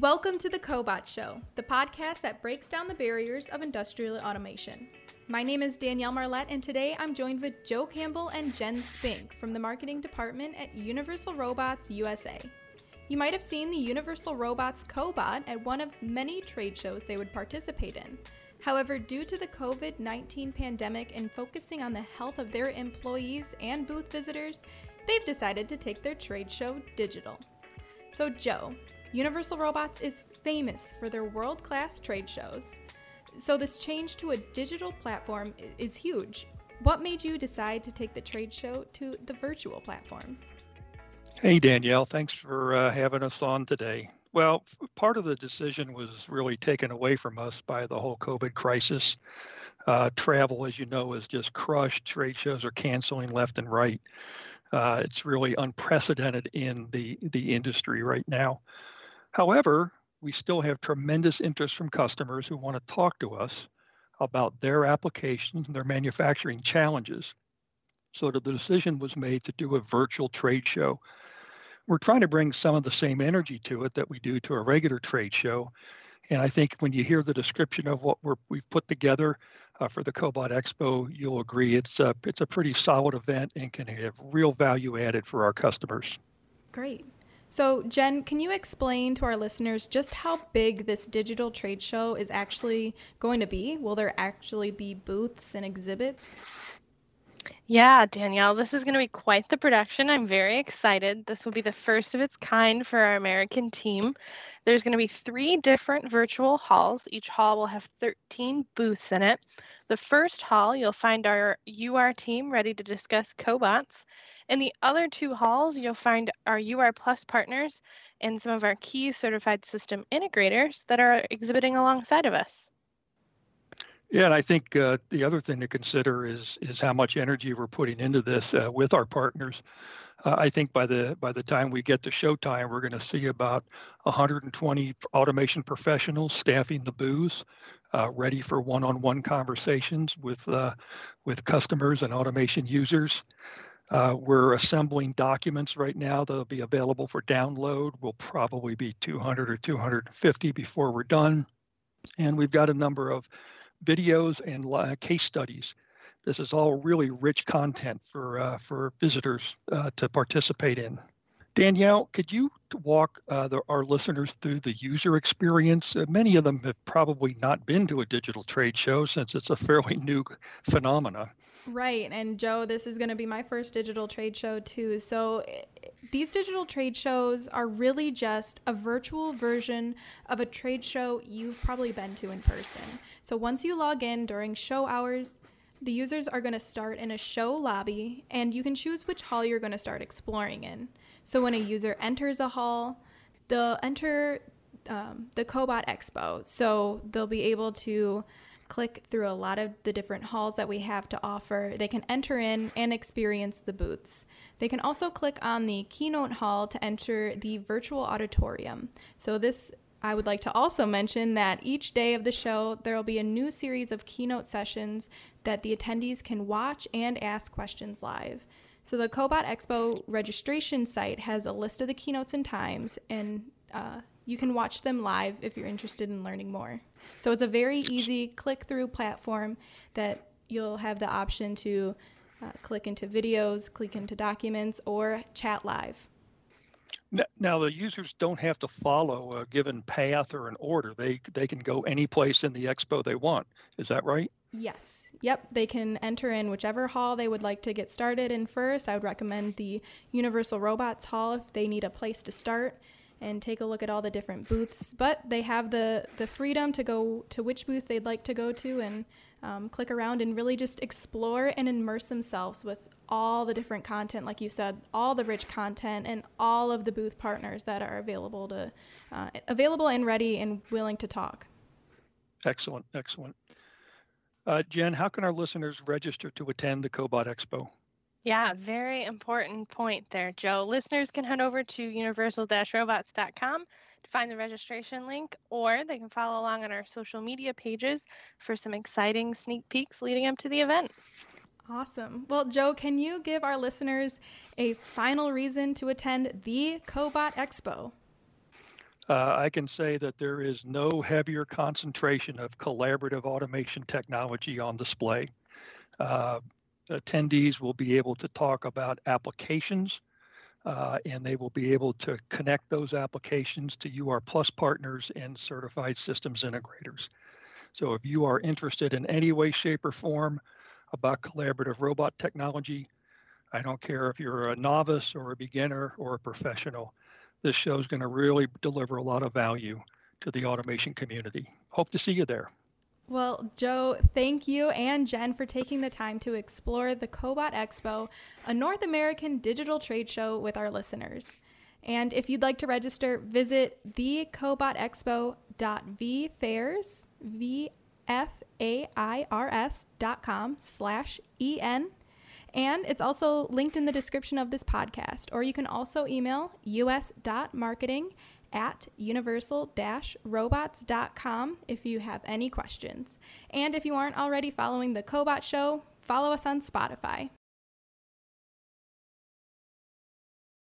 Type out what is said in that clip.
Welcome to the Cobot Show, the podcast that breaks down the barriers of industrial automation. My name is Danielle Marlette, and today I'm joined with Joe Campbell and Jen Spink from the marketing department at Universal Robots USA. You might have seen the Universal Robots Cobot at one of many trade shows they would participate in. However, due to the COVID 19 pandemic and focusing on the health of their employees and booth visitors, they've decided to take their trade show digital. So, Joe, Universal Robots is famous for their world class trade shows. So, this change to a digital platform is huge. What made you decide to take the trade show to the virtual platform? Hey, Danielle, thanks for uh, having us on today. Well, part of the decision was really taken away from us by the whole COVID crisis. Uh, travel, as you know, is just crushed. Trade shows are canceling left and right. Uh, it's really unprecedented in the, the industry right now. However, we still have tremendous interest from customers who want to talk to us about their applications and their manufacturing challenges. So the decision was made to do a virtual trade show. We're trying to bring some of the same energy to it that we do to a regular trade show. And I think when you hear the description of what we're, we've put together uh, for the Cobot Expo, you'll agree it's a, it's a pretty solid event and can have real value added for our customers. Great. So, Jen, can you explain to our listeners just how big this digital trade show is actually going to be? Will there actually be booths and exhibits? Yeah, Danielle, this is going to be quite the production. I'm very excited. This will be the first of its kind for our American team. There's going to be three different virtual halls. Each hall will have 13 booths in it. The first hall, you'll find our UR team ready to discuss cobots. In the other two halls, you'll find our UR Plus partners and some of our key certified system integrators that are exhibiting alongside of us. Yeah, and I think uh, the other thing to consider is is how much energy we're putting into this uh, with our partners. Uh, I think by the by the time we get to showtime, we're going to see about 120 automation professionals staffing the booths, uh, ready for one-on-one conversations with uh, with customers and automation users. Uh, we're assembling documents right now that'll be available for download. We'll probably be 200 or 250 before we're done, and we've got a number of videos and case studies. This is all really rich content for uh, for visitors uh, to participate in. Danielle, could you walk uh, the, our listeners through the user experience? Uh, many of them have probably not been to a digital trade show since it's a fairly new phenomena. Right. And Joe, this is going to be my first digital trade show too. So eh, these digital trade shows are really just a virtual version of a trade show you've probably been to in person. So once you log in during show hours, the users are going to start in a show lobby and you can choose which hall you're going to start exploring in. So when a user enters a hall, they'll enter um, the Cobot Expo. So they'll be able to click through a lot of the different halls that we have to offer. They can enter in and experience the booths. They can also click on the keynote hall to enter the virtual auditorium. So this I would like to also mention that each day of the show, there will be a new series of keynote sessions that the attendees can watch and ask questions live. So the Cobot Expo registration site has a list of the keynotes and times, and uh, you can watch them live if you're interested in learning more. So it's a very easy click through platform that you'll have the option to uh, click into videos, click into documents, or chat live. Now the users don't have to follow a given path or an order. They they can go any place in the expo they want. Is that right? Yes. Yep. They can enter in whichever hall they would like to get started in first. I would recommend the Universal Robots Hall if they need a place to start and take a look at all the different booths. But they have the, the freedom to go to which booth they'd like to go to and um, click around and really just explore and immerse themselves with all the different content, like you said, all the rich content and all of the booth partners that are available to uh, available and ready and willing to talk. Excellent, excellent. Uh, Jen, how can our listeners register to attend the Cobot Expo? Yeah, very important point there, Joe. Listeners can head over to universal-robots.com to find the registration link, or they can follow along on our social media pages for some exciting sneak peeks leading up to the event. Awesome. Well, Joe, can you give our listeners a final reason to attend the Cobot Expo? uh, I can say that there is no heavier concentration of collaborative automation technology on display. Uh, attendees will be able to talk about applications uh, and they will be able to connect those applications to UR Plus partners and certified systems integrators. So if you are interested in any way, shape, or form about collaborative robot technology, I don't care if you're a novice or a beginner or a professional, this show is going to really deliver a lot of value to the automation community. Hope to see you there. Well, Joe, thank you and Jen for taking the time to explore the Cobot Expo, a North American digital trade show with our listeners. And if you'd like to register, visit thecobotexpo.vfairs, V-F-A-I-R-S dot com slash E-N. And it's also linked in the description of this podcast. Or you can also email us.marketing at universal robots.com if you have any questions. And if you aren't already following the Cobot Show, follow us on Spotify.